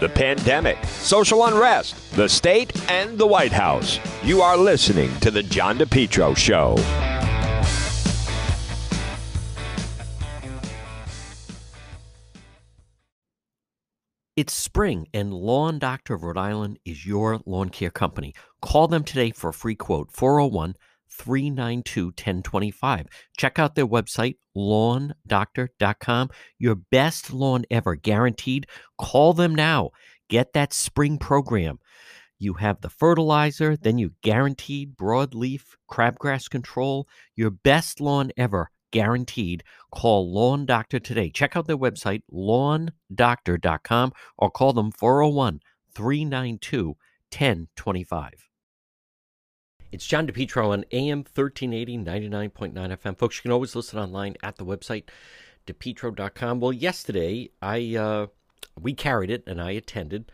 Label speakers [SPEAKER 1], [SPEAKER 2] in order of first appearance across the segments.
[SPEAKER 1] the pandemic, social unrest, the state, and the White House. You are listening to The John DePetro Show.
[SPEAKER 2] It's spring, and Lawn Doctor of Rhode Island is your lawn care company. Call them today for a free quote 401 392 1025. Check out their website, lawndoctor.com. Your best lawn ever, guaranteed. Call them now. Get that spring program. You have the fertilizer, then you guaranteed broadleaf crabgrass control. Your best lawn ever, guaranteed. Call Lawn Doctor today. Check out their website, lawndoctor.com, or call them 401 392 1025. It's John DePetro on AM 1380, 99.9 FM. Folks, you can always listen online at the website, depetro.com. Well, yesterday, I uh, we carried it and I attended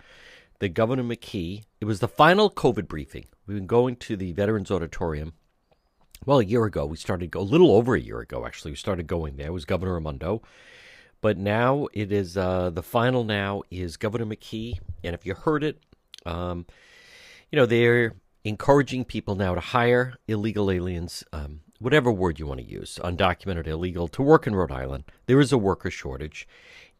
[SPEAKER 2] the Governor McKee. It was the final COVID briefing. We've been going to the Veterans Auditorium. Well, a year ago, we started a little over a year ago, actually. We started going there. It was Governor Raimondo. But now it is uh, the final now is Governor McKee. And if you heard it, um, you know, they're encouraging people now to hire illegal aliens, um, whatever word you want to use, undocumented, illegal, to work in Rhode Island. There is a worker shortage.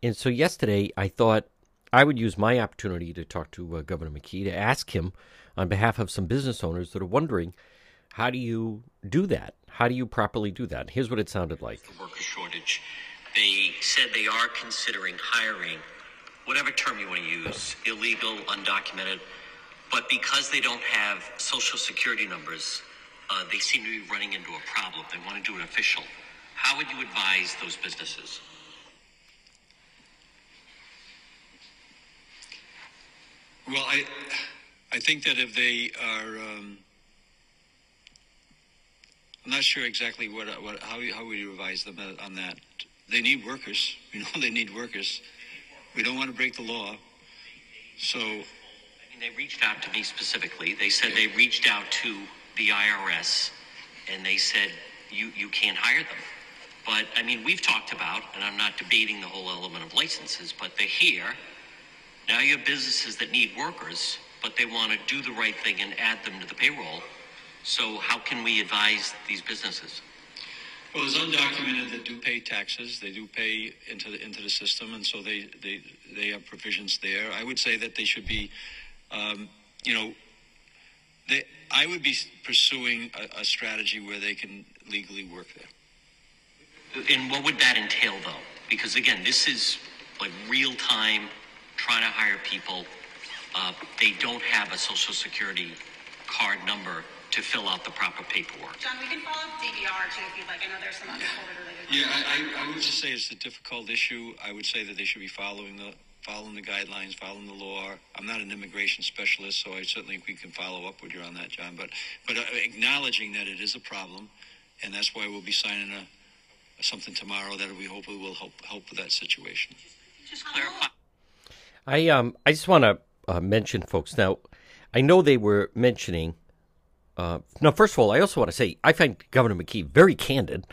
[SPEAKER 2] And so yesterday, I thought I would use my opportunity to talk to uh, Governor McKee to ask him on behalf of some business owners that are wondering how do you do that? How do you properly do that? Here's what it sounded like.
[SPEAKER 3] Worker shortage. They said they are considering hiring, whatever term you want to use, illegal, undocumented, but because they don't have social security numbers, uh, they seem to be running into a problem. They want to do it official. How would you advise those businesses?
[SPEAKER 4] Well, I, I think that if they are, um, I'm not sure exactly what, what how how we advise them on that. They need workers. You know, they need workers. We don't want to break the law, so.
[SPEAKER 3] They reached out to me specifically. They said they reached out to the IRS, and they said you you can't hire them. But I mean, we've talked about, and I'm not debating the whole element of licenses, but they're here. Now you have businesses that need workers, but they want to do the right thing and add them to the payroll. So how can we advise these businesses?
[SPEAKER 4] Well, there's undocumented that do pay taxes. They do pay into the into the system, and so they they they have provisions there. I would say that they should be, um, you know, they. I would be pursuing a, a strategy where they can legally work there.
[SPEAKER 3] And what would that entail, though? Because again, this is like real time trying to hire people. Uh, they don't have a social security card number to fill out the proper paperwork.
[SPEAKER 5] John, we can follow up DVR too if you'd like. I know there's some other COVID related.
[SPEAKER 4] Yeah, I, I, I would just say it's a difficult issue. I would say that they should be following the following the guidelines, following the law. I'm not an immigration specialist, so I certainly think we can follow up with you on that, John. But but uh, acknowledging that it is a problem, and that's why we'll be signing a something tomorrow that we hopefully will help help with that situation.
[SPEAKER 3] Just clarify.
[SPEAKER 2] I um I just want to uh, mention, folks. Now, I know they were mentioning. Uh, now, first of all, I also want to say I find Governor McKee very candid.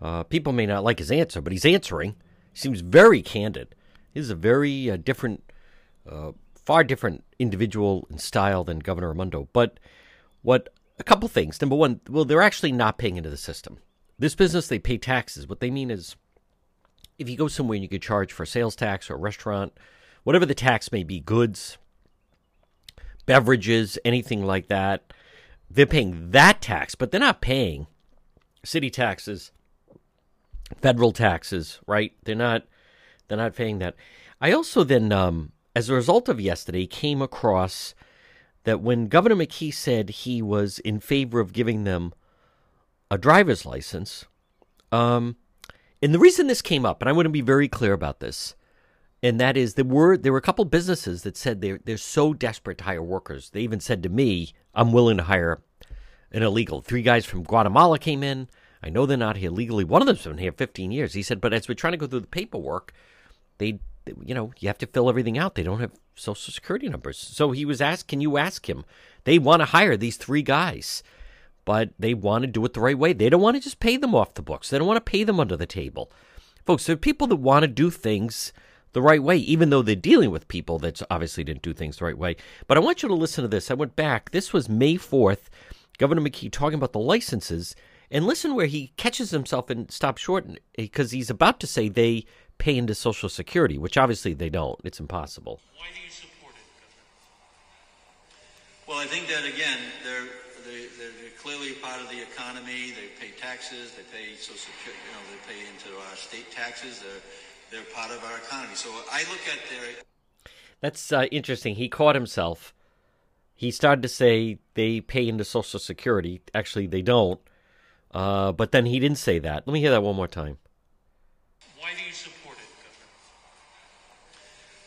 [SPEAKER 2] Uh, people may not like his answer, but he's answering. He seems very candid. He's a very uh, different, uh, far different individual in style than Governor Raimondo. But what a couple things. Number one, well, they're actually not paying into the system. This business, they pay taxes. What they mean is, if you go somewhere and you get charged for sales tax or a restaurant whatever the tax may be, goods, beverages, anything like that, they're paying that tax, but they're not paying city taxes, federal taxes, right? They're not they're not paying that. I also then um, as a result of yesterday came across that when Governor McKee said he was in favor of giving them a driver's license, um, and the reason this came up, and I want to be very clear about this, and that is there were there were a couple businesses that said they're they're so desperate to hire workers. They even said to me, "I'm willing to hire an illegal." Three guys from Guatemala came in. I know they're not here legally. One of them's been here 15 years. He said, but as we're trying to go through the paperwork, they, you know, you have to fill everything out. They don't have social security numbers. So he was asked, "Can you ask him?" They want to hire these three guys, but they want to do it the right way. They don't want to just pay them off the books. They don't want to pay them under the table, folks. There are people that want to do things the right way, even though they're dealing with people that obviously didn't do things the right way. But I want you to listen to this. I went back. This was May 4th. Governor McKee talking about the licenses. And listen where he catches himself and stops short because he's about to say they pay into Social Security, which obviously they don't. It's impossible.
[SPEAKER 3] Why do you support it,
[SPEAKER 4] Well, I think that again, they're, they, they're they're clearly part of the economy. They pay taxes. They pay social security. You know, they pay into our state taxes. They're they're part of our economy. So I look at their
[SPEAKER 2] That's uh, interesting. He caught himself. He started to say they pay into Social Security. Actually, they don't. Uh, but then he didn't say that. Let me hear that one more time.
[SPEAKER 3] Why do you support it, Governor?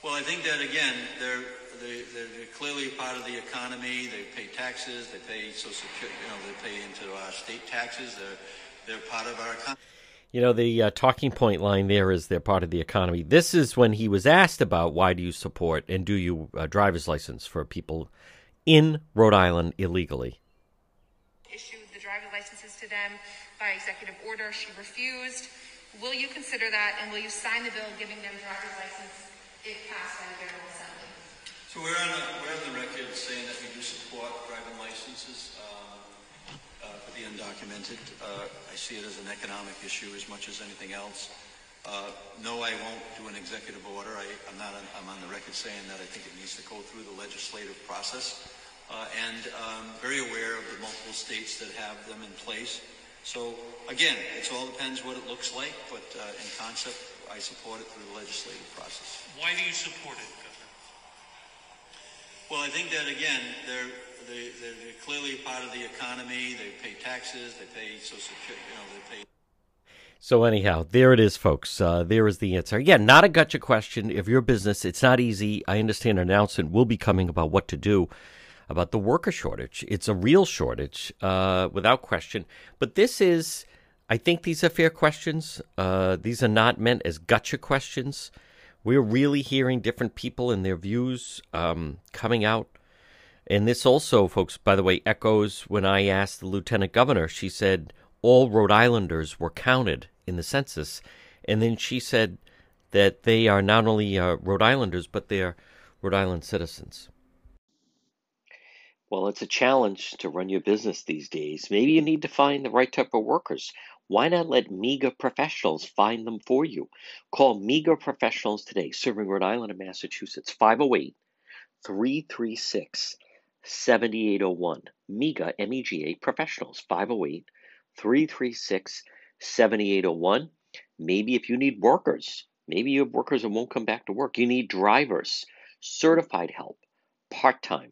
[SPEAKER 4] Well, I think that again, they're they, they're they're clearly part of the economy. They pay taxes. They pay social security. You know, they pay into our state taxes. They're they're part of our economy.
[SPEAKER 2] You know, the uh, talking point line there is they're part of the economy. This is when he was asked about why do you support and do you uh, driver's license for people in Rhode Island illegally.
[SPEAKER 5] Issued the driver's licenses to them by executive order. She refused. Will you consider that and will you sign the bill giving them driver's license passed by the General Assembly?
[SPEAKER 4] So we're on, the, we're on the record saying that we do support driving licenses um, uh, for the undocumented. Uh, I see it as an economic issue as much as anything else. Uh, no, I won't do an executive order. I, I'm not. On, I'm on the record saying that I think it needs to go through the legislative process, uh, and um, very aware of the multiple states that have them in place. So again, it all depends what it looks like, but uh, in concept, I support it through the legislative process.
[SPEAKER 3] Why do you support it, Governor?
[SPEAKER 4] Well, I think that again, they're they, they're they're clearly part of the economy. They pay taxes. They pay social security. You know, they pay.
[SPEAKER 2] So anyhow, there it is, folks. Uh, there is the answer. Again, not a gotcha question. If your business, it's not easy. I understand an announcement will be coming about what to do about the worker shortage. It's a real shortage, uh, without question. But this is, I think these are fair questions. Uh, these are not meant as gotcha questions. We're really hearing different people and their views um, coming out. And this also, folks, by the way, echoes when I asked the lieutenant governor. She said all Rhode Islanders were counted in the census. And then she said that they are not only uh, Rhode Islanders, but they are Rhode Island citizens. Well, it's a challenge to run your business these days. Maybe you need to find the right type of workers. Why not let MEGA professionals find them for you? Call MEGA professionals today, serving Rhode Island and Massachusetts, 508 336 7801. MEGA, M E G A professionals, 508 336 7801. Maybe if you need workers, maybe you have workers that won't come back to work. You need drivers, certified help, part time,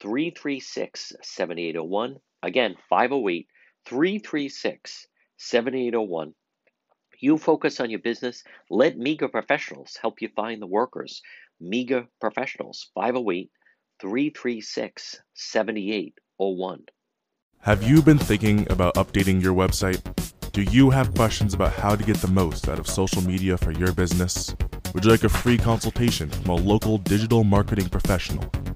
[SPEAKER 2] 336 7801. Again, 508 336 7801. You focus on your business. Let MEGA Professionals help you find the workers. MEGA Professionals, 508 336 7801.
[SPEAKER 6] Have you been thinking about updating your website? Do you have questions about how to get the most out of social media for your business? Would you like a free consultation from a local digital marketing professional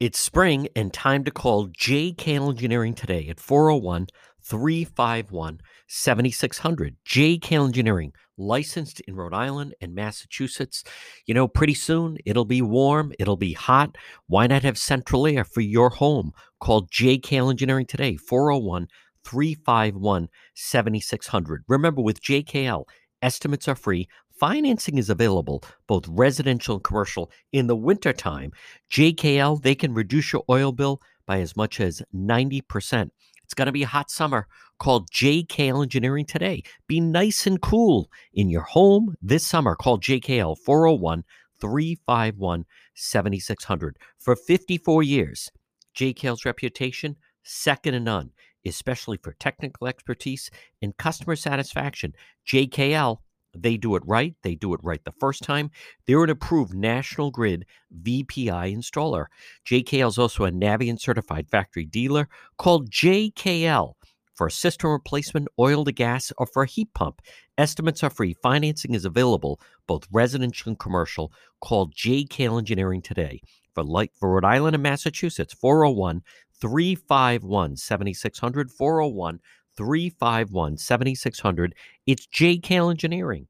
[SPEAKER 2] It's spring and time to call JK Engineering today at 401 351 7600. JK Engineering, licensed in Rhode Island and Massachusetts. You know, pretty soon it'll be warm, it'll be hot. Why not have central air for your home? Call JK Engineering today, 401 351 7600. Remember, with JKL, estimates are free, Financing is available, both residential and commercial, in the wintertime. JKL, they can reduce your oil bill by as much as 90%. It's going to be a hot summer. Call JKL Engineering today. Be nice and cool in your home this summer. Call JKL 401 351 7600. For 54 years, JKL's reputation, second to none, especially for technical expertise and customer satisfaction. JKL, they do it right. They do it right the first time. They're an approved National Grid VPI installer. JKL is also a Navien certified factory dealer called JKL for a system replacement, oil to gas, or for a heat pump. Estimates are free. Financing is available, both residential and commercial. Call JKL Engineering today. For, light, for Rhode Island and Massachusetts, 401 351 7600. 401 351 7600. It's JKL Engineering.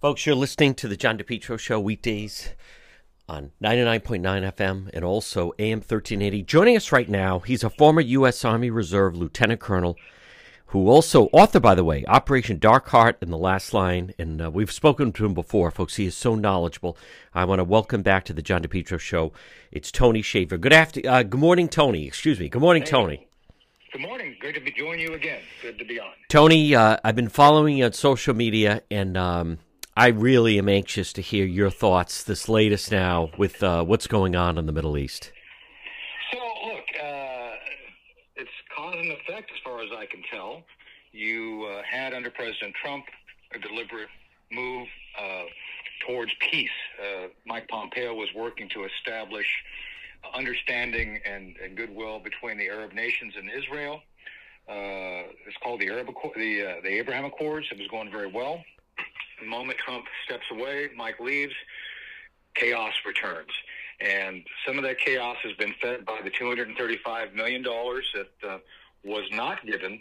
[SPEAKER 2] Folks, you're listening to the John DePetro Show weekdays on 99.9 FM and also AM 1380. Joining us right now, he's a former U.S. Army Reserve Lieutenant Colonel who also author, by the way, Operation Dark Heart in the Last Line. And uh, we've spoken to him before, folks. He is so knowledgeable. I want to welcome back to the John DePetro Show. It's Tony Shaffer. Good after, uh, good morning, Tony. Excuse me. Good morning, hey. Tony.
[SPEAKER 7] Good morning. Good to be joining you again. Good to be on.
[SPEAKER 2] Tony, uh, I've been following you on social media, and um, I really am anxious to hear your thoughts. This latest now with uh, what's going on in the Middle East.
[SPEAKER 7] So, look, uh, it's cause and effect as far as I can tell. You uh, had under President Trump a deliberate move uh, towards peace. Uh, Mike Pompeo was working to establish understanding and, and goodwill between the Arab nations and Israel. Uh, it's called the Arab the uh, the Abraham Accords. It was going very well. The moment Trump steps away, Mike leaves, chaos returns. And some of that chaos has been fed by the $235 million that uh, was not given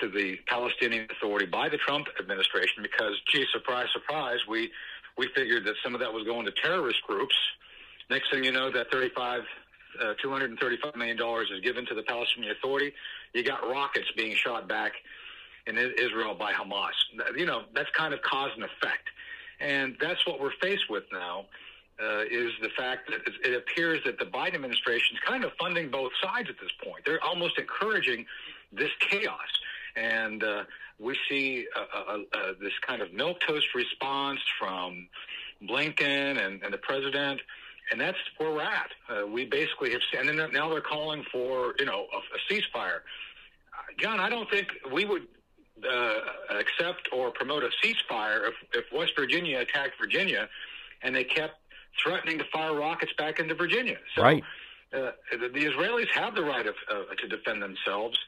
[SPEAKER 7] to the Palestinian Authority by the Trump administration because, gee, surprise, surprise, we we figured that some of that was going to terrorist groups. Next thing you know, that 35, uh, 235 million dollars is given to the Palestinian Authority. You got rockets being shot back in Israel by Hamas. You know, that's kind of cause and effect, and that's what we're faced with now. Uh, is the fact that it appears that the Biden administration is kind of funding both sides at this point. They're almost encouraging this chaos and uh, we see a, a, a, this kind of milk toast response from Blinken and, and the president, and that's where we're at. Uh, we basically have, and now they're calling for you know a, a ceasefire. John, I don't think we would uh, accept or promote a ceasefire if, if West Virginia attacked Virginia, and they kept threatening to fire rockets back into Virginia.
[SPEAKER 2] So, right.
[SPEAKER 7] Uh, the, the Israelis have the right of, uh, to defend themselves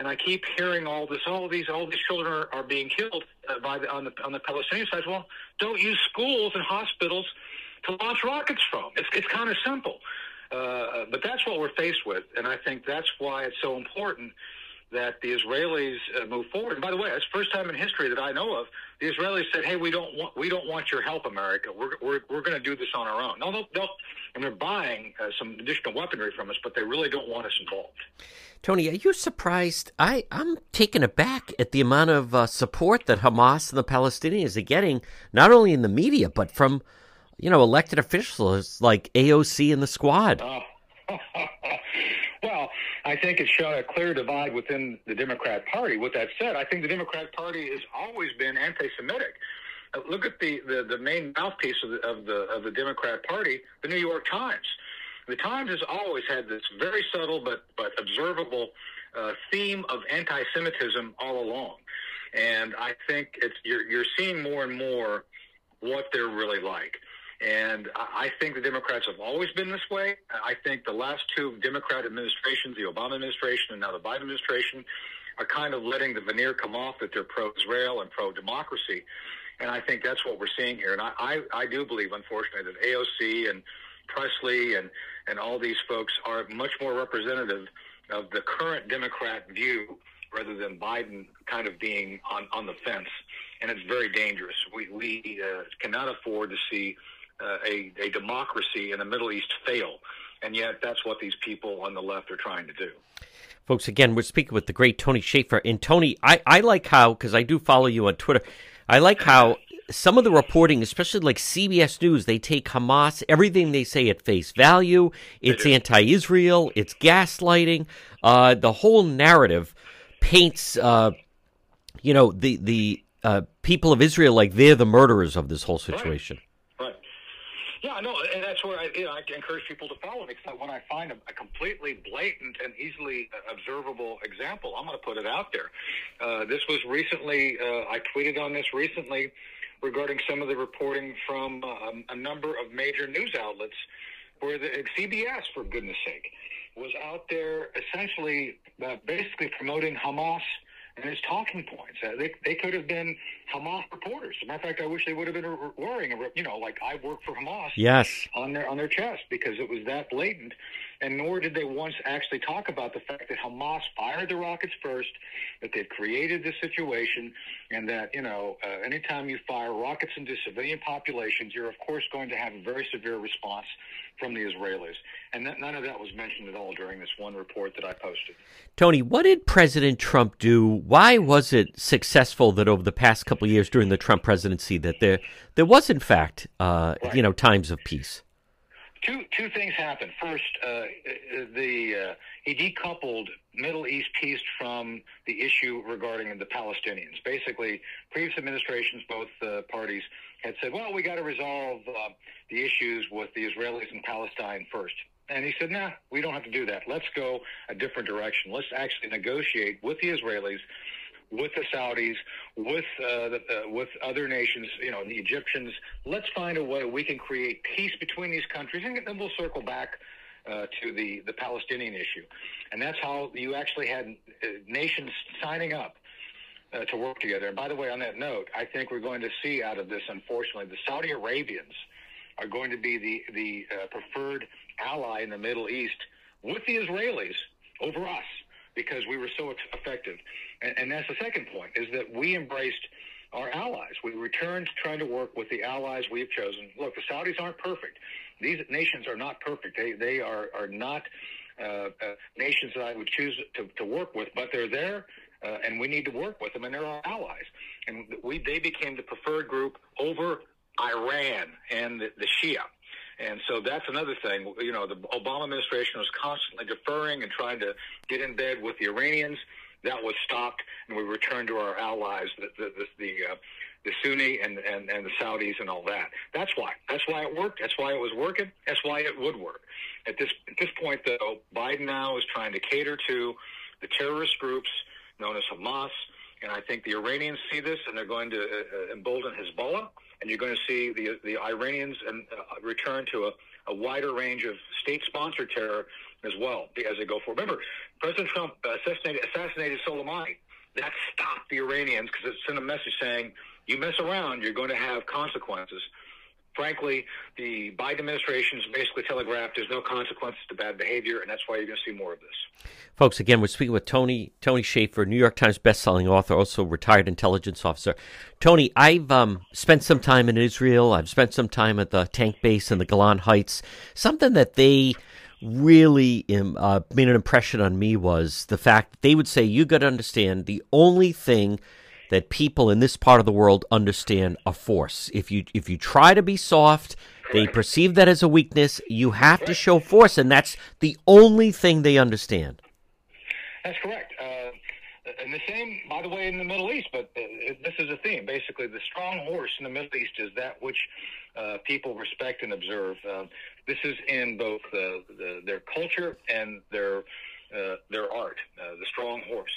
[SPEAKER 7] and I keep hearing all this. All these, all these children are, are being killed uh, by the, on the on the Palestinian side. Well, don't use schools and hospitals to launch rockets from. It's it's kind of simple, uh, but that's what we're faced with, and I think that's why it's so important that the Israelis uh, move forward. And by the way, it's the first time in history that I know of the Israelis said, "Hey, we don't want we don't want your help, America. We're we're, we're going to do this on our own." No, they'll, they'll and they're buying uh, some additional weaponry from us, but they really don't want us involved.
[SPEAKER 2] Tony, are you surprised? I I'm taken aback at the amount of uh, support that Hamas and the Palestinians are getting, not only in the media but from you know elected officials like AOC and the Squad.
[SPEAKER 7] Well, I think it's shown a clear divide within the Democrat Party. With that said, I think the Democrat Party has always been anti-Semitic. Uh, look at the, the, the main mouthpiece of the, of the of the Democrat Party, the New York Times. The Times has always had this very subtle but but observable uh, theme of anti-Semitism all along, and I think it's you're you're seeing more and more what they're really like. And I think the Democrats have always been this way. I think the last two Democrat administrations, the Obama administration and now the Biden administration, are kind of letting the veneer come off that they're pro-Israel and pro-democracy. And I think that's what we're seeing here. And I, I, I do believe, unfortunately, that AOC and Pressley and, and all these folks are much more representative of the current Democrat view rather than Biden kind of being on, on the fence. And it's very dangerous. We, we uh, cannot afford to see uh, a, a democracy in the Middle East fail. And yet, that's what these people on the left are trying to do.
[SPEAKER 2] Folks, again, we're speaking with the great Tony Shaffer. And Tony, I, I like how, because I do follow you on Twitter, I like how some of the reporting, especially like CBS News, they take Hamas, everything they say at face value. It's anti Israel, it's gaslighting. Uh, the whole narrative paints, uh, you know, the, the uh, people of Israel like they're the murderers of this whole situation.
[SPEAKER 7] Right. Yeah, know, and that's where I, you know, I encourage people to follow me. Because when I find a, a, completely blatant and easily observable example, I'm going to put it out there. Uh, this was recently. Uh, I tweeted on this recently regarding some of the reporting from uh, a number of major news outlets, where the CBS, for goodness sake, was out there essentially, uh, basically promoting Hamas and his talking points. Uh, they, they could have been Hamas reporters. As a matter of fact, I wish they would have been wearing a, you know, like I work for Hamas.
[SPEAKER 2] Yes.
[SPEAKER 7] On their on their chest because it was that blatant, and nor did they once actually talk about the fact that Hamas fired the rockets first, that they've created this situation, and that you know, uh, anytime you fire rockets into civilian populations, you're of course going to have a very severe response from the Israelis. And that, none of that was mentioned at all during this one report that I posted.
[SPEAKER 2] Tony, what did President Trump do? Why was it successful that over the past couple of years during the Trump presidency that there there was in fact uh, right. you know times of peace?
[SPEAKER 7] Two two things happened. First, uh, the uh, he decoupled Middle East peace from the issue regarding the Palestinians. Basically, previous administrations, both uh, parties, had said, "Well, we got to resolve uh, the issues with the Israelis and Palestine first. And he said, "Nah, we don't have to do that. Let's go a different direction. Let's actually negotiate with the Israelis." With the Saudis, with uh, the, uh, with other nations, you know, the Egyptians. Let's find a way we can create peace between these countries, and then we'll circle back uh, to the the Palestinian issue. And that's how you actually had uh, nations signing up. Uh, to work together. And by the way, on that note, I think we're going to see out of this, unfortunately, the Saudi Arabians are going to be the the uh, preferred ally in the Middle East with the Israelis over us because we were so effective. And, and that's the second point is that we embraced our allies. We returned trying to work with the allies we have chosen. Look, the Saudis aren't perfect. These nations are not perfect. They they are are not uh, uh, nations that I would choose to, to work with, but they're there. Uh, and we need to work with them, and they're our allies. And we they became the preferred group over Iran and the, the Shia. And so that's another thing. You know, the Obama administration was constantly deferring and trying to get in bed with the Iranians. That was stopped, and we returned to our allies, the the the, the, uh, the Sunni and, and and the Saudis and all that. That's why. That's why it worked. That's why it was working. That's why it would work. At this at this point, though, Biden now is trying to cater to the terrorist groups known as Hamas, and I think the Iranians see this, and they're going to uh, uh embolden Hezbollah and you're going to see the the Iranians and uh, return to a, a wider range of state-sponsored terror as well as they go forward. Remember, President Trump assassinated, assassinated Soleimani. That stopped the Iranians because it sent a message saying, "You mess around, you're going to have consequences." Frankly, the Biden administration has basically telegraphed there's no consequences to bad behavior, and that's why you're going to see more of this.
[SPEAKER 2] Folks, again, we're speaking with Tony Tony Shaffer, New York Times bestselling author, also retired intelligence officer. Tony, I've um, spent some time in Israel. I've spent some time at the tank base in the Golan Heights. Something that they really um, uh, made an impression on me was the fact that they would say, "You got to understand the only thing." That people in this part of the world understand a force. If you if you try to be soft, they perceive that as a weakness. You have to show force, and that's the only thing they understand.
[SPEAKER 7] That's correct. Uh, and the same, by the way, in the Middle East. But uh, this is a theme. Basically, the strong horse in the Middle East is that which uh, people respect and observe. Uh, this is in both the, their culture and their uh, their art. Uh, the strong horse.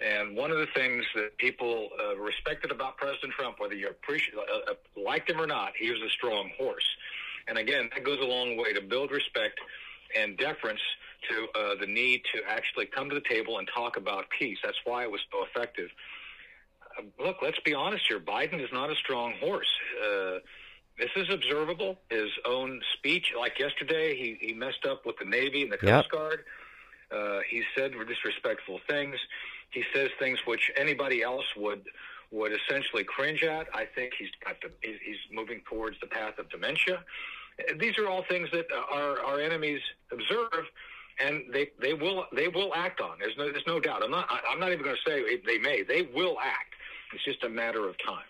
[SPEAKER 7] And one of the things that people uh, respected about President Trump, whether you appreciate, uh, uh, liked him or not, he was a strong horse. And again, that goes a long way to build respect and deference to uh, the need to actually come to the table and talk about peace. That's why it was so effective. Uh, look, let's be honest here. Biden is not a strong horse. Uh, this is observable. His own speech, like yesterday, he, he messed up with the Navy and the Coast yep. Guard. Uh, he said disrespectful things. He says things which anybody else would would essentially cringe at. I think he's got the, he's moving towards the path of dementia, These are all things that uh, our, our enemies observe, and they, they will they will act on. There's no there's no doubt. I'm not I'm not even going to say they may. They will act. It's just a matter of time.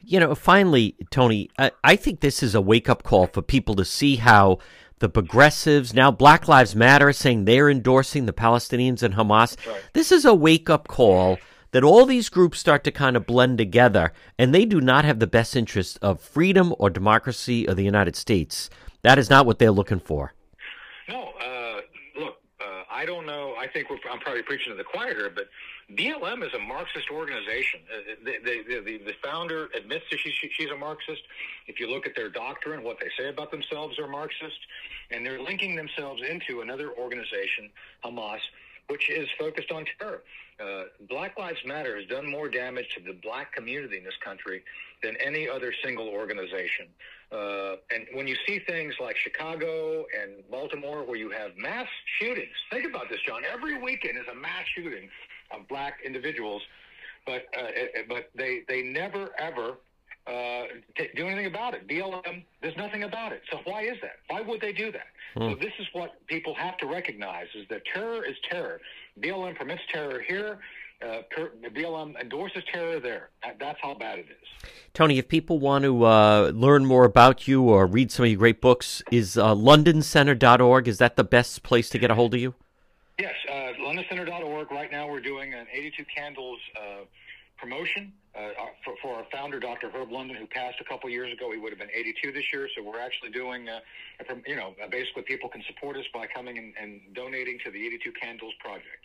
[SPEAKER 2] You know, finally, Tony, I, I think this is a wake up call for people to see how the progressives, now Black Lives Matter, saying they're endorsing the Palestinians and Hamas. Right. This is a wake up call that all these groups start to kind of blend together, and they do not have the best interest of freedom or democracy of the United States. That is not what they're looking for.
[SPEAKER 7] No, uh, I don't know. I think I'm probably preaching to the choir here, but BLM is a Marxist organization. Uh, the, the, the, the founder admits that she, she, she's a Marxist. If you look at their doctrine, what they say about themselves are Marxist, and they're linking themselves into another organization, Hamas, which is focused on terror. Uh, black Lives Matter has done more damage to the black community in this country than any other single organization. Uh, and when you see things like Chicago and Baltimore, where you have mass shootings, think about this, John. Every weekend is a mass shooting of black individuals, but uh, but they they never ever uh, t- do anything about it. BLM, there's nothing about it. So why is that? Why would they do that? Hmm. So this is what people have to recognize: is that terror is terror. BLM permits terror here. Uh, BLM endorses terror there. That's how bad it is.
[SPEAKER 2] Tony, if people want to uh, learn more about you or read some of your great books, is uh, londoncenter.org, is that the best place to get a hold of you?
[SPEAKER 7] Yes, uh, londoncenter.org. Right now we're doing an 82 Candles uh, promotion uh, for, for, our founder, Dr. Herb London, who passed a couple years ago. He would have been 82 this year, so we're actually doing, uh, you know, uh, basically people can support us by coming and, and donating to the 82 Candles Project.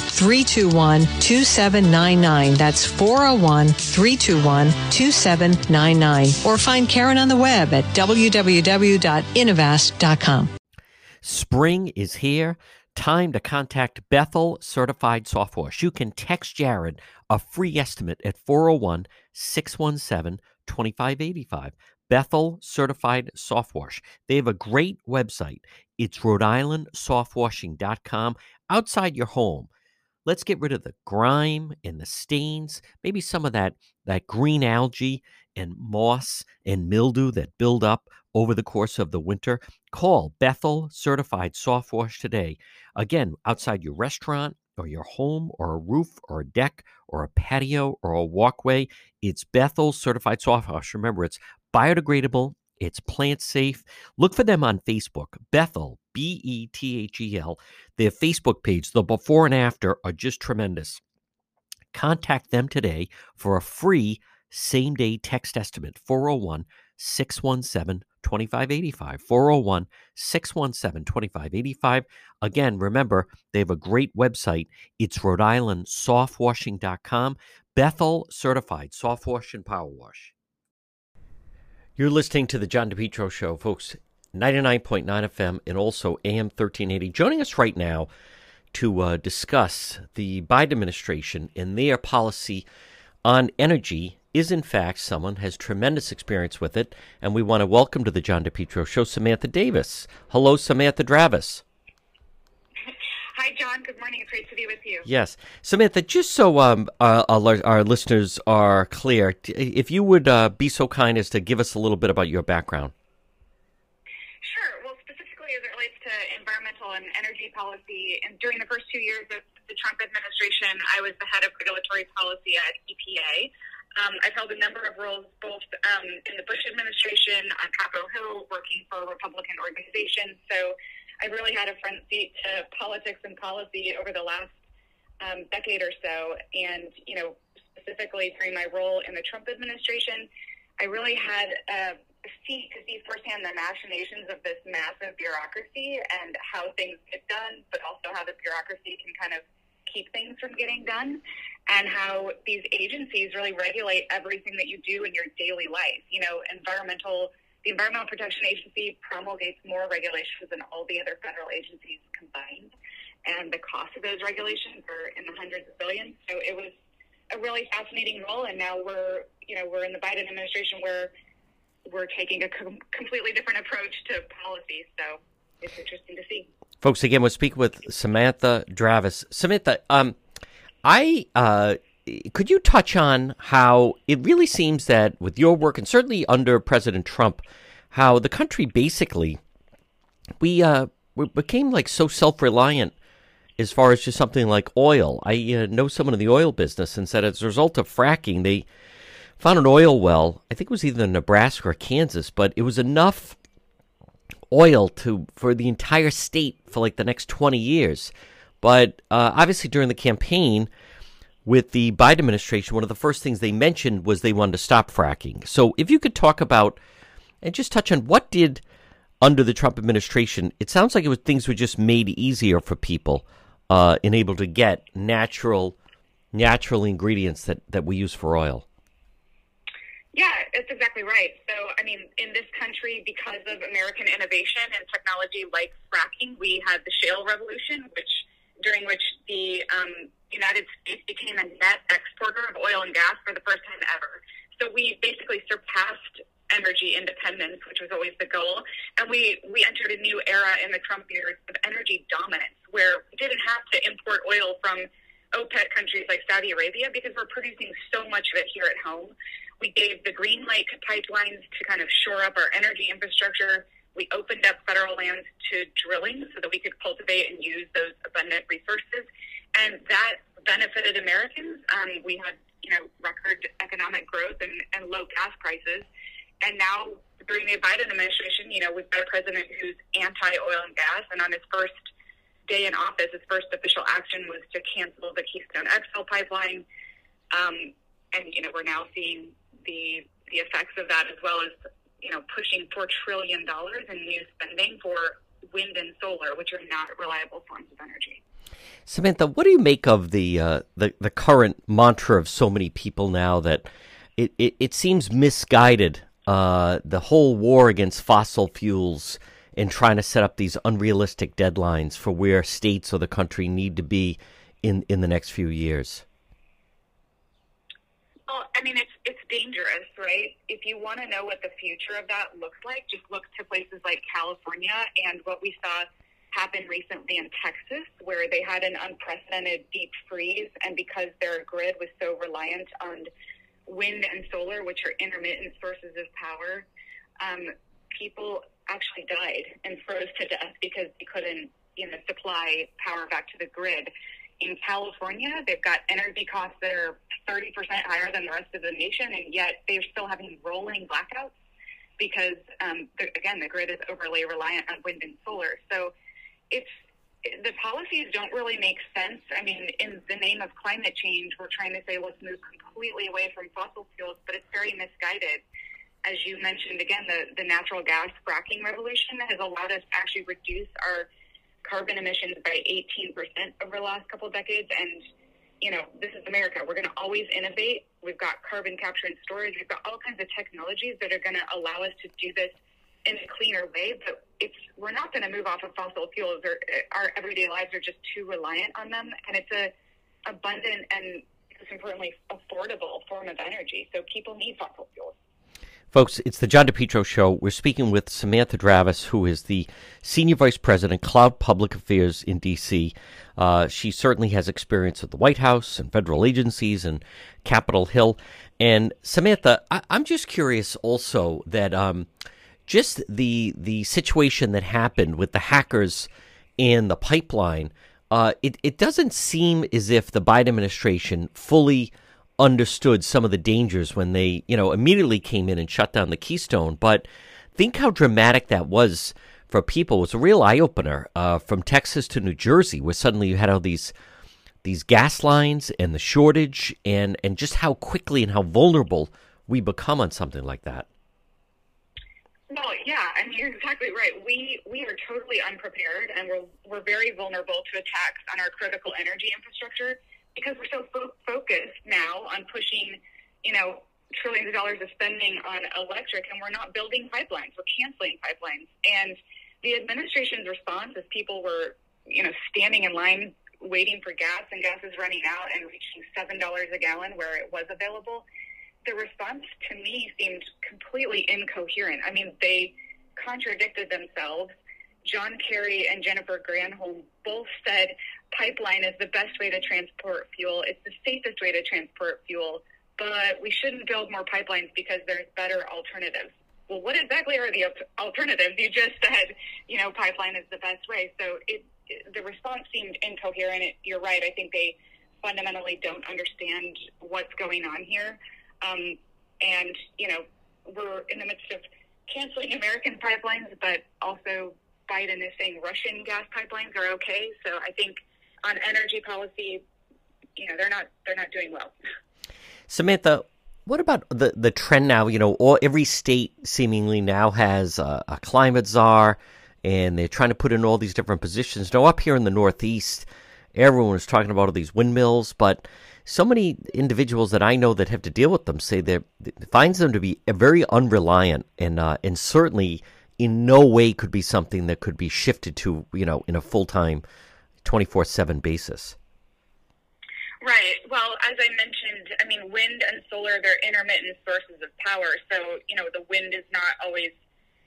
[SPEAKER 8] 321 2799. That's 401 321 2799. Or find Karen on the web at www.innovast.com.
[SPEAKER 2] Spring is here. Time to contact Bethel Certified Soft Wash. You can text Jared a free estimate at 401 617 2585. Bethel Certified Soft Wash. They have a great website. It's Rhode Island Softwashing.com. Outside your home, Let's get rid of the grime and the stains, maybe some of that, that green algae and moss and mildew that build up over the course of the winter. Call Bethel Certified Soft Wash today. Again, outside your restaurant or your home or a roof or a deck or a patio or a walkway, it's Bethel Certified Soft Wash. Remember, it's biodegradable it's plant safe. Look for them on Facebook, Bethel, B E T H E L. Their Facebook page, the before and after, are just tremendous. Contact them today for a free same day text estimate 401 617 2585. 401 617 2585. Again, remember, they have a great website. It's Rhode Island softwashing.com. Bethel certified soft wash and power wash. You're listening to the John DePetro Show, folks. 99.9 FM and also AM 1380. Joining us right now to uh, discuss the Biden administration and their policy on energy is in fact someone has tremendous experience with it, and we want to welcome to the John DePetro Show Samantha Dravis. Hello, Samantha Dravis.
[SPEAKER 9] Hi, John. Good morning. It's great to be with you.
[SPEAKER 2] Yes, Samantha. Just so um, our, our, listeners are clear, if you would uh, be so kind as to give us a little bit about your background.
[SPEAKER 9] Sure. Well, specifically as it relates to and energy policy, and during the first two years of the Trump administration, I was the head of regulatory policy at EPA. Um, I've held a number of roles both um, in the Bush administration, on Capitol Hill, working for Republican organizations. So I really had a front seat to politics and policy over the last um, decade or so. And, you know, specifically during my role in the Trump administration, I really had a seat to see firsthand the machinations of this massive bureaucracy and how things get done, but also how the bureaucracy can kind of keep things from getting done and how these agencies really regulate everything that you do in your daily life. You know, environmental the Environmental Protection Agency promulgates more regulations than all the other federal agencies combined, and the cost of those regulations are in the hundreds of billions. So it was a really fascinating role, and now we're you know we're in the Biden administration where we're taking a com- completely different approach to policy. So it's interesting to see.
[SPEAKER 2] Folks, again, we're speaking with Samantha Dravis. Samantha, um, I uh, could you touch on how it really seems that with your work and certainly under President Trump, how the country basically we uh, we became like so self reliant as far as just something like oil. I uh, know someone in the oil business and said as a result of fracking, they found an oil well. I think it was either Nebraska or Kansas, but it was enough oil to for the entire state for like the next 20 years. But uh, obviously, during the campaign with the Biden administration, one of the first things they mentioned was they wanted to stop fracking. So, if you could talk about and just touch on what did under the Trump administration, it sounds like it was things were just made easier for people uh, and able to get natural natural ingredients that, that we use for oil.
[SPEAKER 9] Yeah, that's exactly right. So, I mean, in this country, because of American innovation and technology like fracking, we had the shale revolution, which during which the um, United States became a net exporter of oil and gas for the first time ever. So we basically surpassed energy independence, which was always the goal, and we we entered a new era in the Trump years of energy dominance, where we didn't have to import oil from OPEC countries like Saudi Arabia because we're producing so much of it here at home. We gave the green light to pipelines to kind of shore up our energy infrastructure. We opened up federal lands to drilling so that we could cultivate and use those abundant resources. And that benefited Americans. Um, we had, you know, record economic growth and, and low gas prices. And now, during the Biden administration, you know, we've got a president who's anti oil and gas. And on his first day in office, his first official action was to cancel the Keystone XL pipeline. Um, and, you know, we're now seeing the the effects of that, as well as you know pushing four trillion dollars in new spending for wind and solar, which are not reliable forms of energy.
[SPEAKER 2] Samantha, what do you make of the uh, the the current mantra of so many people now that it it, it seems misguided? Uh, the whole war against fossil fuels and trying to set up these unrealistic deadlines for where states or the country need to be in in the next few years.
[SPEAKER 9] Well, I mean, it's it's dangerous, right? If you want to know what the future of that looks like, just look to places like California and what we saw happen recently in Texas, where they had an unprecedented deep freeze, and because their grid was so reliant on wind and solar, which are intermittent sources of power, um, people actually died and froze to death because they couldn't, you know, supply power back to the grid in California, they've got energy costs that are 30% higher than the rest of the nation, and yet they're still having rolling blackouts because, um, again, the grid is overly reliant on wind and solar. So it's the policies don't really make sense. I mean, in the name of climate change, we're trying to say let's move completely away from fossil fuels, but it's very misguided. As you mentioned, again, the, the natural gas fracking revolution has allowed us to actually reduce our carbon emissions by 18% over the last couple of decades. And, you know, this is America. We're going to always innovate. We've got carbon capture and storage. We've got all kinds of technologies that are going to allow us to do this in a cleaner way. But it's we're not going to move off of fossil fuels. Or our everyday lives are just too reliant on them. And it's a abundant and most importantly, affordable form of energy. So people need fossil fuels.
[SPEAKER 2] Folks, it's the John DePetro Show. We're speaking with Samantha Dravis, who is the Senior Vice President, Clout Public Affairs in D.C. Uh, she certainly has experience at the White House and federal agencies and Capitol Hill. And Samantha, I- am just curious also that um, just the the situation that happened with the hackers and the pipeline, uh, it, it doesn't seem as if the Biden administration fully – understood some of the dangers when they, you know, immediately came in and shut down the Keystone. But think how dramatic that was for people. It was a real eye opener uh, from Texas to New Jersey, where suddenly you had all these these gas lines and the shortage, and and just how quickly and how vulnerable we become on something like that.
[SPEAKER 9] Well, yeah, I mean you're exactly right. We we are totally unprepared, and we're we're very vulnerable to attacks on our critical energy infrastructure because we're so fo- focused now on pushing, you know, trillions of dollars of spending on electric, and we're not building pipelines. We're canceling pipelines. And the administration's response, as people were, you know, standing in line waiting for gas, and gas is running out and reaching seven dollars a gallon where it was available. The response to me seemed completely incoherent. I mean, they contradicted themselves. John Kerry and Jennifer Granholm both said pipeline is the best way to transport fuel. It's the safest way to transport fuel, but we shouldn't build more pipelines because there's better alternatives. Well, what exactly are the alternatives? You just said, you know, pipeline is the best way. So it, the response seemed incoherent. It, you're right. I think they fundamentally don't understand what's going on here. Um, and, you know, we're in the midst of canceling American pipelines, but also Biden is saying Russian gas pipelines are okay. So I think on energy policy, you know, they're not they're not doing well.
[SPEAKER 2] Samantha, what about the the trend now? You know, all every state seemingly now has a, a climate czar, and they're trying to put in all these different positions. Now, up here in the Northeast, everyone is talking about all these windmills, but so many individuals that I know that have to deal with them say they finds them to be very unreliant, and uh, and certainly in no way could be something that could be shifted to you know in a full time 24 7 basis.
[SPEAKER 9] Right. Well, as I mentioned, I mean, wind and solar, they're intermittent sources of power. So, you know, the wind is not always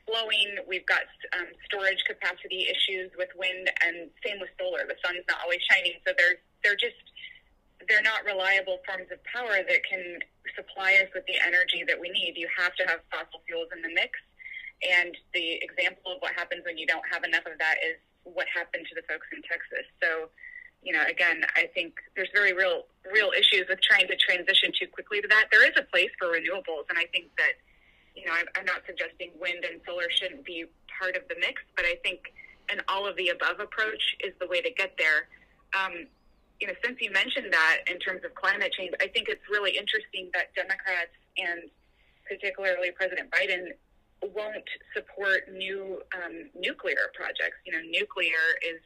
[SPEAKER 9] blowing. We've got um, storage capacity issues with wind, and same with solar. The sun's not always shining. So they're, they're just, they're not reliable forms of power that can supply us with the energy that we need. You have to have fossil fuels in the mix. And the example of what happens when you don't have enough of that is what happened to the folks in Texas. So, you know, again, I think there's very real real issues with trying to transition too quickly to that. There is a place for renewables, and I think that, you know, I'm, I'm not suggesting wind and solar shouldn't be part of the mix, but I think an all of the above approach is the way to get there. Um, you know, since you mentioned that in terms of climate change, I think it's really interesting that Democrats and particularly President Biden won't support new um, nuclear projects. You know, nuclear is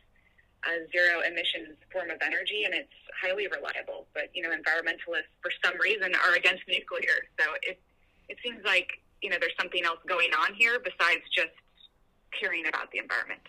[SPEAKER 9] a zero emissions form of energy and it's highly reliable. But you know, environmentalists for some reason are against nuclear. So it it seems like you know there's something else going on here besides just caring about the environment.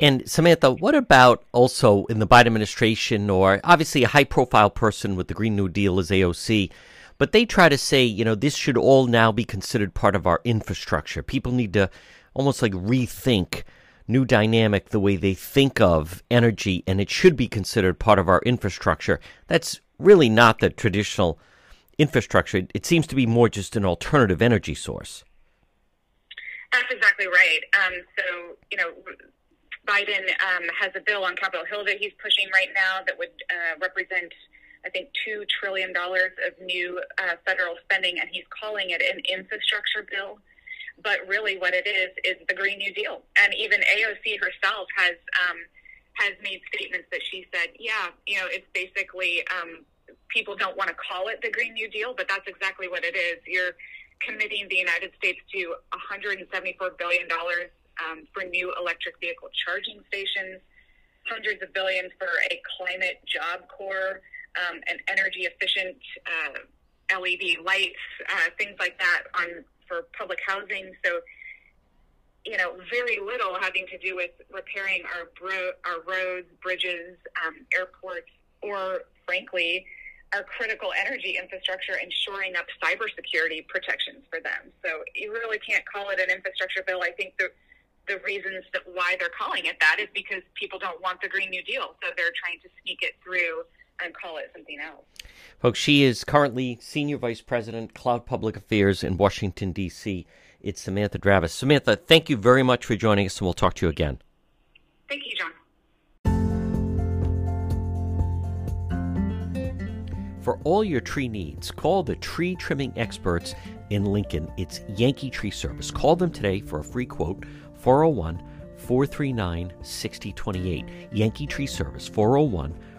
[SPEAKER 2] And Samantha, what about also in the Biden administration, or obviously a high profile person with the Green New Deal is AOC? But they try to say, you know, this should all now be considered part of our infrastructure. People need to almost like rethink new dynamic the way they think of energy, and it should be considered part of our infrastructure. That's really not the traditional infrastructure. It seems to be more just an alternative energy source.
[SPEAKER 9] That's exactly right. Um, so, you know, Biden um, has a bill on Capitol Hill that he's pushing right now that would uh, represent I think, $2 trillion of new uh, federal spending, and he's calling it an infrastructure bill. But really, what it is is the Green New Deal. And even AOC herself has um, has made statements that she said, yeah, you know, it's basically um, people don't want to call it the Green New Deal, but that's exactly what it is. You're committing the United States to 174 billion dollars um, for new electric vehicle charging stations, hundreds of billions for a climate job corps um, and energy efficient uh, LED lights, uh, things like that on for public housing. So, you know, very little having to do with repairing our bro- our roads, bridges, um, airports, or frankly, our critical energy infrastructure and shoring up cybersecurity protections for them. So you really can't call it an infrastructure bill. I think the the reasons that why they're calling it that is because people don't want the Green New Deal, so they're trying to sneak it through and call it something else.
[SPEAKER 2] Folks, she is currently Senior Vice President, Clout Public Affairs in Washington, D.C. It's Samantha Dravis. Samantha, thank you very much for joining us, and we'll talk to you again.
[SPEAKER 9] Thank you, John.
[SPEAKER 2] For all your tree needs, call the tree trimming experts in Lincoln. It's Yankee Tree Service. Call them today for a free quote 401 439 6028. Yankee Tree Service 401 439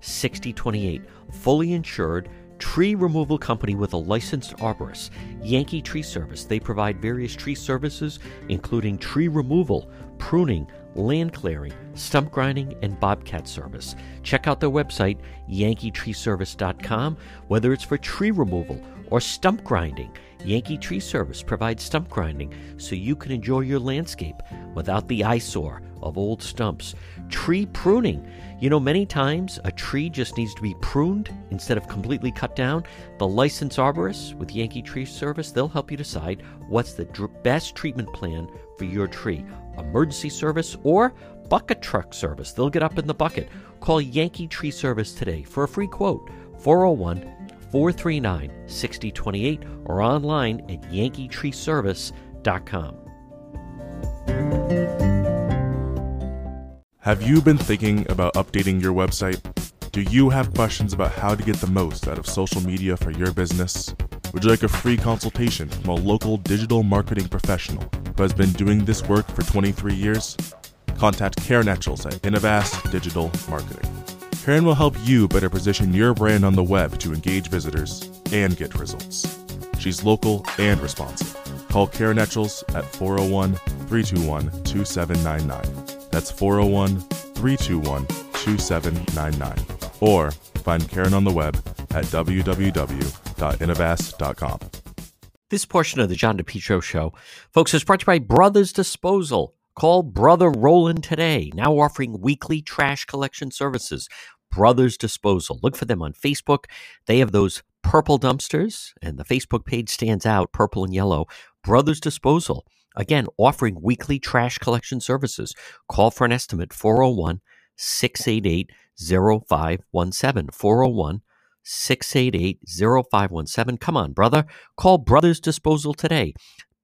[SPEAKER 2] 6028. Fully insured tree removal company with a licensed arborist. Yankee Tree Service. They provide various tree services, including tree removal, pruning, land clearing, stump grinding, and bobcat service. Check out their website, yankeetreeservice.com, whether it's for tree removal or stump grinding. Yankee Tree Service provides stump grinding so you can enjoy your landscape without the eyesore of old stumps. Tree pruning. You know, many times a tree just needs to be pruned instead of completely cut down. The licensed arborist with Yankee Tree Service, they'll help you decide what's the dr- best treatment plan for your tree. Emergency service or bucket truck service. They'll get up in the bucket. Call Yankee Tree Service today for a free quote 401 439 6028 or online at yankeetreeservice.com.
[SPEAKER 6] Have you been thinking about updating your website? Do you have questions about how to get the most out of social media for your business? Would you like a free consultation from a local digital marketing professional who has been doing this work for 23 years? Contact Karen Etchels at Innovast Digital Marketing. Karen will help you better position your brand on the web to engage visitors and get results. She's local and responsive. Call Karen Etchels at 401 321 2799. That's 401 321 2799. Or find Karen on the web at www.innovast.com.
[SPEAKER 2] This portion of the John DePetro Show, folks, is brought to you by Brothers Disposal. Call Brother Roland today, now offering weekly trash collection services. Brothers Disposal. Look for them on Facebook. They have those purple dumpsters, and the Facebook page stands out purple and yellow. Brothers Disposal. Again, offering weekly trash collection services. Call for an estimate 401 688 0517. 401 688 0517. Come on, brother. Call Brothers Disposal today.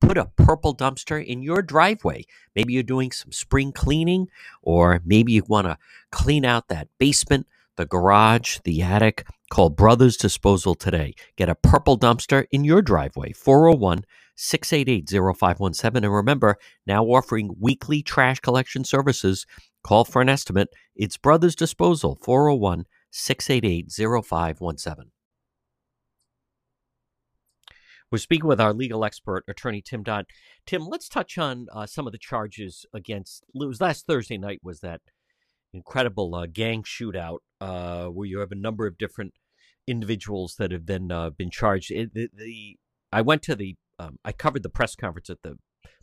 [SPEAKER 2] Put a purple dumpster in your driveway. Maybe you're doing some spring cleaning, or maybe you want to clean out that basement, the garage, the attic. Call Brothers Disposal today. Get a purple dumpster in your driveway. 401 688 0517. And remember, now offering weekly trash collection services. Call for an estimate. It's Brothers Disposal, 401 688 0517. We're speaking with our legal expert, attorney Tim Dodd. Tim, let's touch on uh, some of the charges against. It was last Thursday night. Was that incredible uh, gang shootout uh, where you have a number of different individuals that have then uh, been charged? It, the, the I went to the um, I covered the press conference at the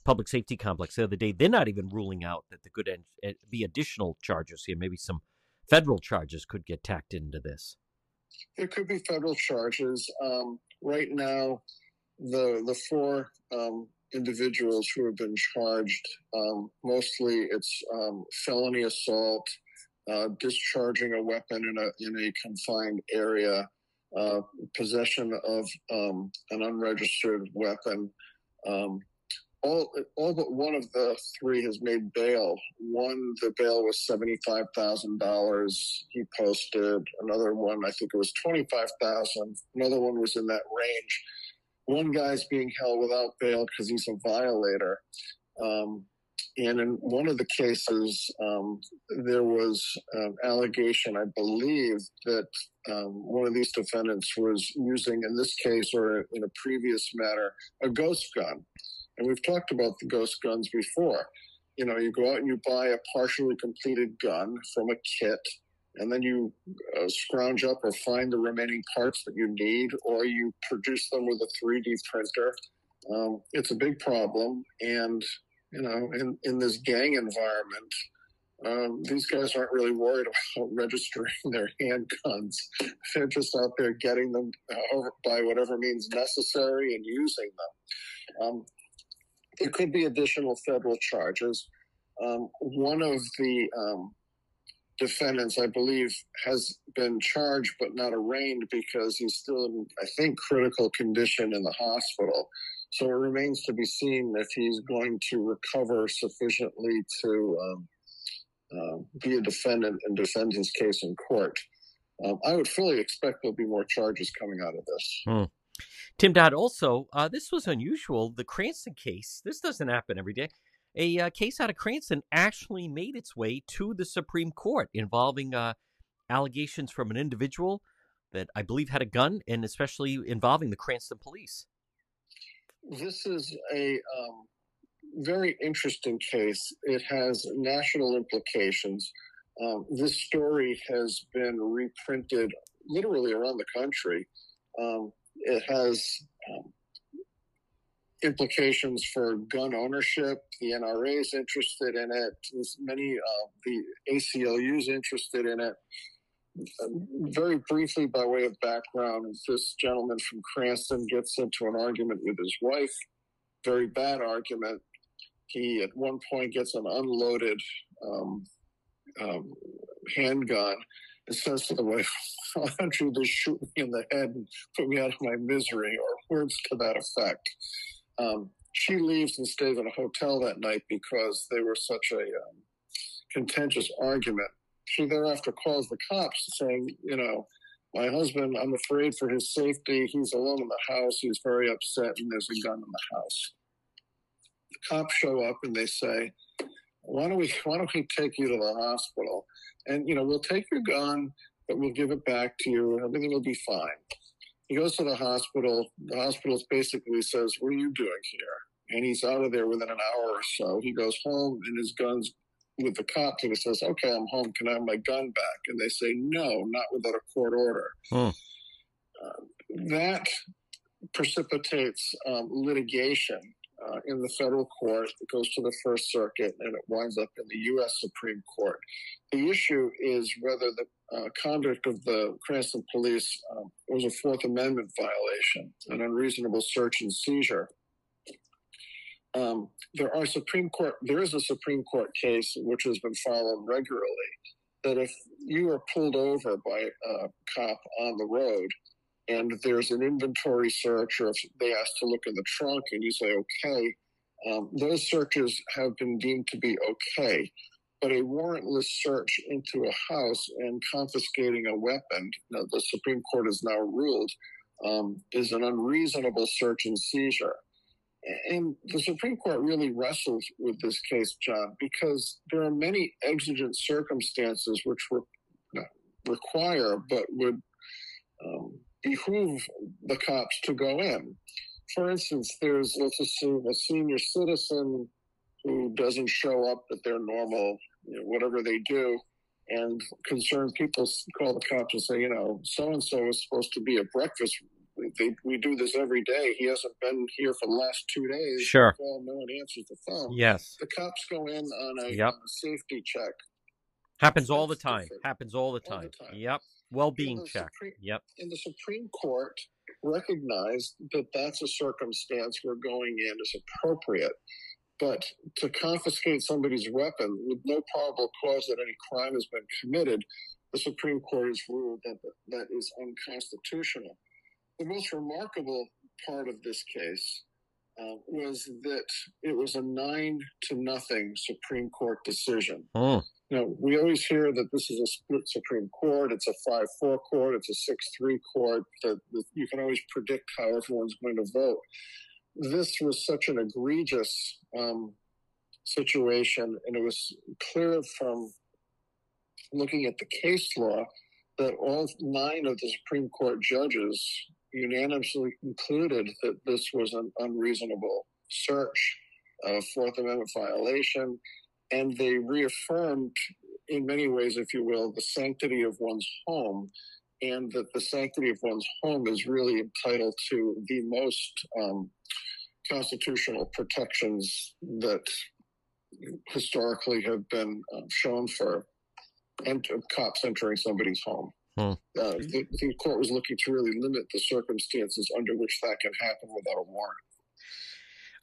[SPEAKER 2] public safety complex the other day. They're not even ruling out that there could be additional charges here. Maybe some federal charges could get tacked into this.
[SPEAKER 10] There could be federal charges. Um, right now, the the four um, individuals who have been charged, um, mostly it's um, felony assault, uh, discharging a weapon in a in a confined area, uh, possession of um, an unregistered weapon. Um, all, all but one of the three has made bail. One, the bail was seventy-five thousand dollars. He posted another one. I think it was twenty-five thousand. Another one was in that range. One guy's being held without bail because he's a violator. Um, and in one of the cases, um, there was an allegation, I believe, that um, one of these defendants was using, in this case or in a previous matter, a ghost gun. And we've talked about the ghost guns before. You know, you go out and you buy a partially completed gun from a kit, and then you uh, scrounge up or find the remaining parts that you need, or you produce them with a 3D printer. Um, it's a big problem. And, you know, in, in this gang environment, Um, these guys aren't really worried about registering their handguns. They're just out there getting them uh, by whatever means necessary and using them. Um, there could be additional federal charges. Um, one of the um, defendants, I believe, has been charged but not arraigned because he's still in, I think, critical condition in the hospital. So it remains to be seen if he's going to recover sufficiently to um, uh, be a defendant and defend his case in court. Um, I would fully expect there'll be more charges coming out of this.
[SPEAKER 2] Hmm. Tim Dodd, also, uh, this was unusual. The Cranston case, this doesn't happen every day. A uh, case out of Cranston actually made its way to the Supreme Court involving uh, allegations from an individual that I believe had a gun and especially involving the Cranston police.
[SPEAKER 10] This is a um, very interesting case. It has national implications. Um, this story has been reprinted literally around the country. Um, it has um, implications for gun ownership. The NRA is interested in it. There's many uh, the ACLU is interested in it. very briefly, by way of background, this gentleman from Cranston gets into an argument with his wife. Very bad argument. He at one point gets an unloaded um, um, handgun and says to the wife, "Why don't you just shoot me in the head and put me out of my misery?" or words to that effect. Um, she leaves and stays in a hotel that night because they were such a um, contentious argument. She thereafter calls the cops saying, you know, my husband, I'm afraid for his safety. He's alone in the house. He's very upset, and there's a gun in the house. The cops show up and they say, why don't we why don't we take you to the hospital and you know we'll take your gun but we'll give it back to you and everything will be fine he goes to the hospital. The hospital basically says, What are you doing here? And he's out of there within an hour or so. He goes home and his gun's with the cops and he says, Okay, I'm home. Can I have my gun back? And they say, No, not without a court order. Uh, that precipitates um, litigation uh, in the federal court. It goes to the First Circuit and it winds up in the U.S. Supreme Court. The issue is whether the uh, conduct of the Cranston police um, was a Fourth Amendment violation, an unreasonable search and seizure. Um, there are Supreme Court. There is a Supreme Court case which has been followed regularly that if you are pulled over by a cop on the road and there's an inventory search, or if they ask to look in the trunk and you say okay, um, those searches have been deemed to be okay but a warrantless search into a house and confiscating a weapon, now the Supreme Court has now ruled, um, is an unreasonable search and seizure. And the Supreme Court really wrestles with this case, John, because there are many exigent circumstances which re- require but would um, behoove the cops to go in. For instance, there's, let's assume, a senior citizen who doesn't show up at their normal, you know, whatever they do. And concerned people call the cops and say, you know, so and so is supposed to be at breakfast. They, we do this every day. He hasn't been here for the last two days.
[SPEAKER 2] Sure.
[SPEAKER 10] Call, no one answers the phone.
[SPEAKER 2] Yes.
[SPEAKER 10] The cops go in on a,
[SPEAKER 2] Yep.
[SPEAKER 10] on a safety check.
[SPEAKER 2] Happens all the time. Happens all the
[SPEAKER 10] All the time.
[SPEAKER 2] Yep. Well being
[SPEAKER 10] the
[SPEAKER 2] check.
[SPEAKER 10] Supreme-
[SPEAKER 2] Yep.
[SPEAKER 10] And the Supreme Court recognized that that's a circumstance where going in is appropriate. But to confiscate somebody's weapon with no probable cause that any crime has been committed, the Supreme Court has ruled that that is unconstitutional. The most remarkable part of this case uh, was that it was a nine to nothing Supreme Court decision.
[SPEAKER 2] Hmm.
[SPEAKER 10] You know, we always hear that this is a split Supreme Court. It's a five-four court. It's a six-three court. That, that you can always predict how everyone's going to vote. This was such an egregious um, situation, and it was clear from looking at the case law that all nine of the Supreme Court judges unanimously concluded that this was an unreasonable search, a Fourth Amendment violation, and they reaffirmed, in many ways, if you will, the sanctity of one's home, and that the sanctity of one's home is really entitled to the most um, constitutional protections that historically have been uh, shown for ent- cops entering somebody's home.
[SPEAKER 2] Hmm.
[SPEAKER 10] Uh, the, the court was looking to really limit the circumstances under which that can happen without a warrant.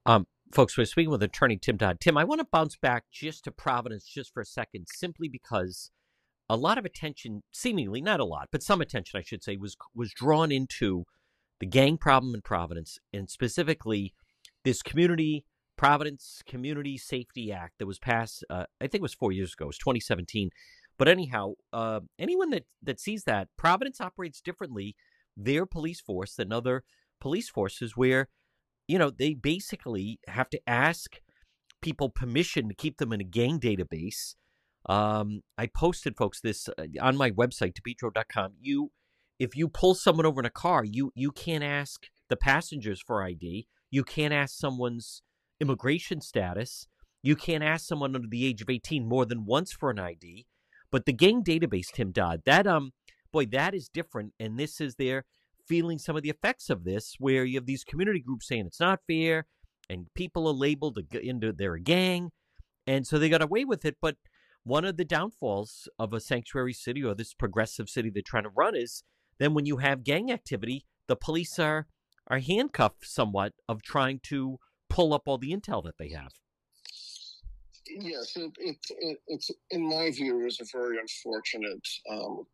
[SPEAKER 2] Um, folks, we're speaking with attorney Tim Dodd. Tim, I want to bounce back just to Providence just for a second, simply because a lot of attention, seemingly not a lot, but some attention, I should say, was was drawn into the gang problem in Providence, and specifically this community Providence Community Safety Act that was passed. Uh, I think it was four years ago. It was 2017. But anyhow, uh, anyone that that sees that Providence operates differently their police force than other police forces, where you know they basically have to ask people permission to keep them in a gang database. Um, I posted, folks, this uh, on my website, depetro.com. You, if you pull someone over in a car, you you can't ask the passengers for ID. You can't ask someone's immigration status. You can't ask someone under the age of 18 more than once for an ID. But the gang database, Tim Dodd, that um, boy, that is different. And this is their feeling some of the effects of this, where you have these community groups saying it's not fair, and people are labeled into their gang, and so they got away with it. But one of the downfalls of a sanctuary city or this progressive city they're trying to run is then when you have gang activity, the police are are handcuffed somewhat of trying to pull up all the intel that they have.
[SPEAKER 10] Yes, it, it, it, it's in my view is a very unfortunate um,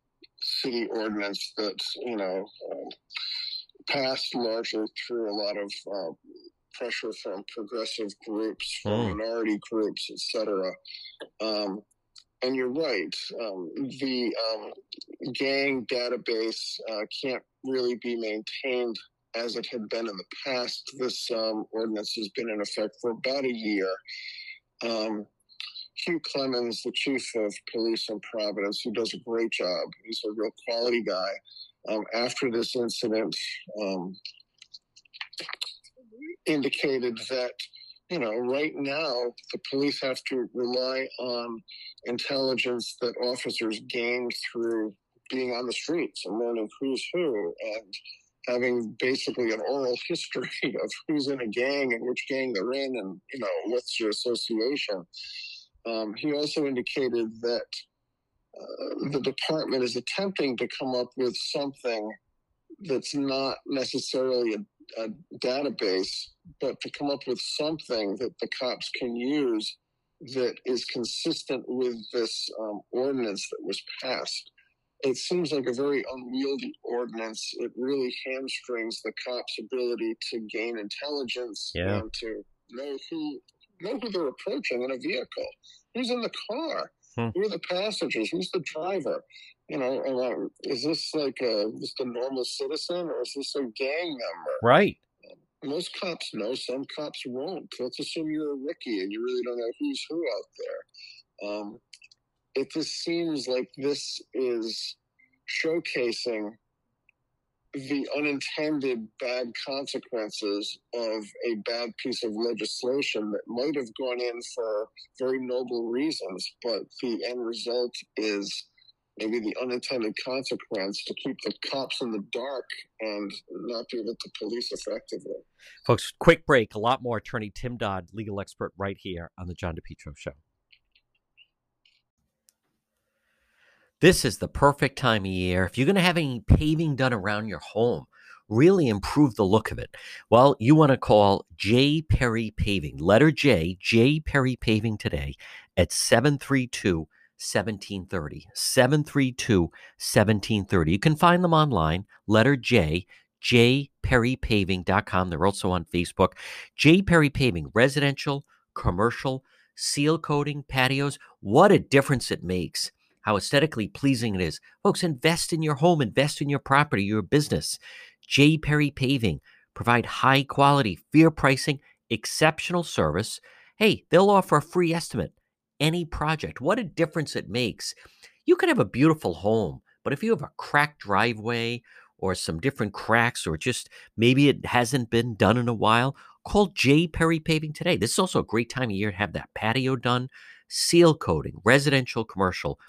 [SPEAKER 10] city ordinance that you know um, passed largely through a lot of uh, pressure from progressive groups, from mm. minority groups, etc. Um, and you're right. Um, the um, gang database uh, can't really be maintained as it had been in the past. This um, ordinance has been in effect for about a year. Hugh Clements, the chief of police in Providence, who does a great job. He's a real quality guy. Um, after this incident, um, indicated that you know right now the police have to rely on intelligence that officers gain through being on the streets and learning who's who and having basically an oral history of who's in a gang and which gang they're in and you know what's your association um, he also indicated that uh, the department is attempting to come up with something that's not necessarily a, a, database, but to come up with something that the cops can use that is consistent with this um, ordinance that was passed. It seems like a very unwieldy ordinance. It really hamstrings the cops' ability to gain intelligence
[SPEAKER 2] yeah.
[SPEAKER 10] and to know who know who they're approaching in a vehicle. Who's in the car? Hmm. Who are the passengers? Who's the driver? You know, um, is this like a, just a normal citizen or is this a gang member?
[SPEAKER 2] Right.
[SPEAKER 10] Most cops know, some cops won't. Let's assume you're a rookie and you really don't know who's who out there. Um, it just seems like this is showcasing the unintended bad consequences of a bad piece of legislation that might have gone in for very noble reasons, but the end result is maybe the unintended consequence to keep the cops in the dark and not be able to police effectively.
[SPEAKER 2] Folks, quick break. A lot more. Attorney Tim Dodd, legal expert, right here on the John DePetro Show. This is the perfect time of year. If you're going to have any paving done around your home, really improve the look of it. Well, you want to call J. Perry Paving, letter J, J. Perry Paving today at 732 1730. 732 1730. You can find them online, letter J, jperrypaving.com. They're also on Facebook. J. Perry Paving, residential, commercial, seal coating, patios. What a difference it makes how aesthetically pleasing it is. Folks, invest in your home, invest in your property, your business. J. Perry Paving provide high quality, fair pricing, exceptional service. Hey, they'll offer a free estimate. Any project. What a difference it makes. You can have a beautiful home, but if you have a cracked driveway or some different cracks, or just maybe it hasn't been done in a while, call J. Perry Paving today. This is also a great time of year to have that patio done, seal coating, residential, commercial.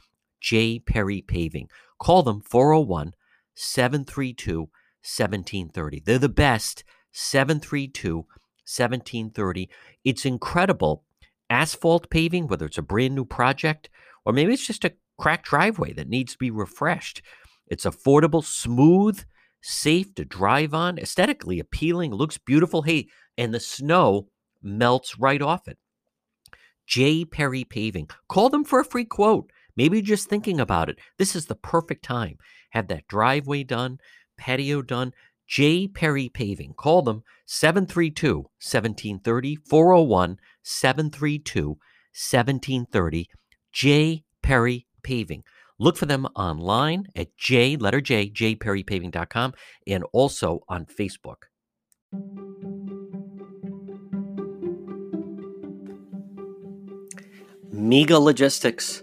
[SPEAKER 2] J. Perry Paving. Call them 401 732 1730. They're the best. 732 1730. It's incredible. asphalt paving, whether it's a brand new project or maybe it's just a cracked driveway that needs to be refreshed. It's affordable, smooth, safe to drive on, aesthetically appealing, looks beautiful. Hey, and the snow melts right off it. J. Perry Paving. Call them for a free quote. Maybe just thinking about it. This is the perfect time. Have that driveway done, patio done. J. Perry Paving. Call them 732 1730 401 732 1730. J. Perry Paving. Look for them online at J, letter J, jperrypaving.com, and also on Facebook. Mega Logistics.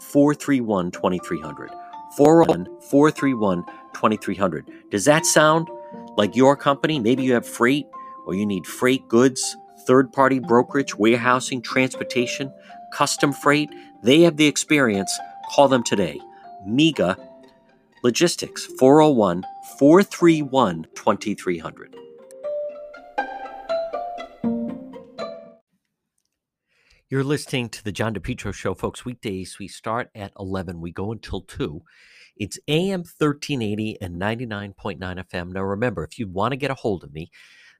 [SPEAKER 2] 431 2300. 401 431 2300. Does that sound like your company? Maybe you have freight or you need freight goods third party brokerage, warehousing, transportation, custom freight. They have the experience. Call them today. MEGA Logistics, 401 431 2300. You're listening to the John DePetro Show, folks. Weekdays, we start at 11. We go until 2. It's AM 1380 and 99.9 FM. Now, remember, if you want to get a hold of me,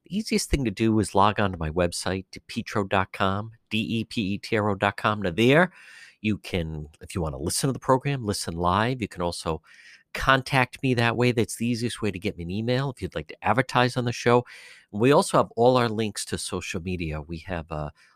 [SPEAKER 2] the easiest thing to do is log on to my website, depetro.com, D-E-P-E-T-R-O.com. Now there, you can, if you want to listen to the program, listen live. You can also contact me that way. That's the easiest way to get me an email if you'd like to advertise on the show. We also have all our links to social media. We have uh,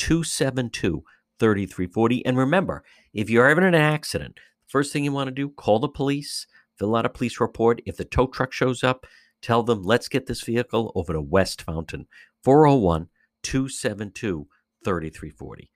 [SPEAKER 2] 272 3340. And remember, if you're ever in an accident, first thing you want to do, call the police fill out a police report. If the tow truck shows up, tell them, let's get this vehicle over to West Fountain, 401 272 3340.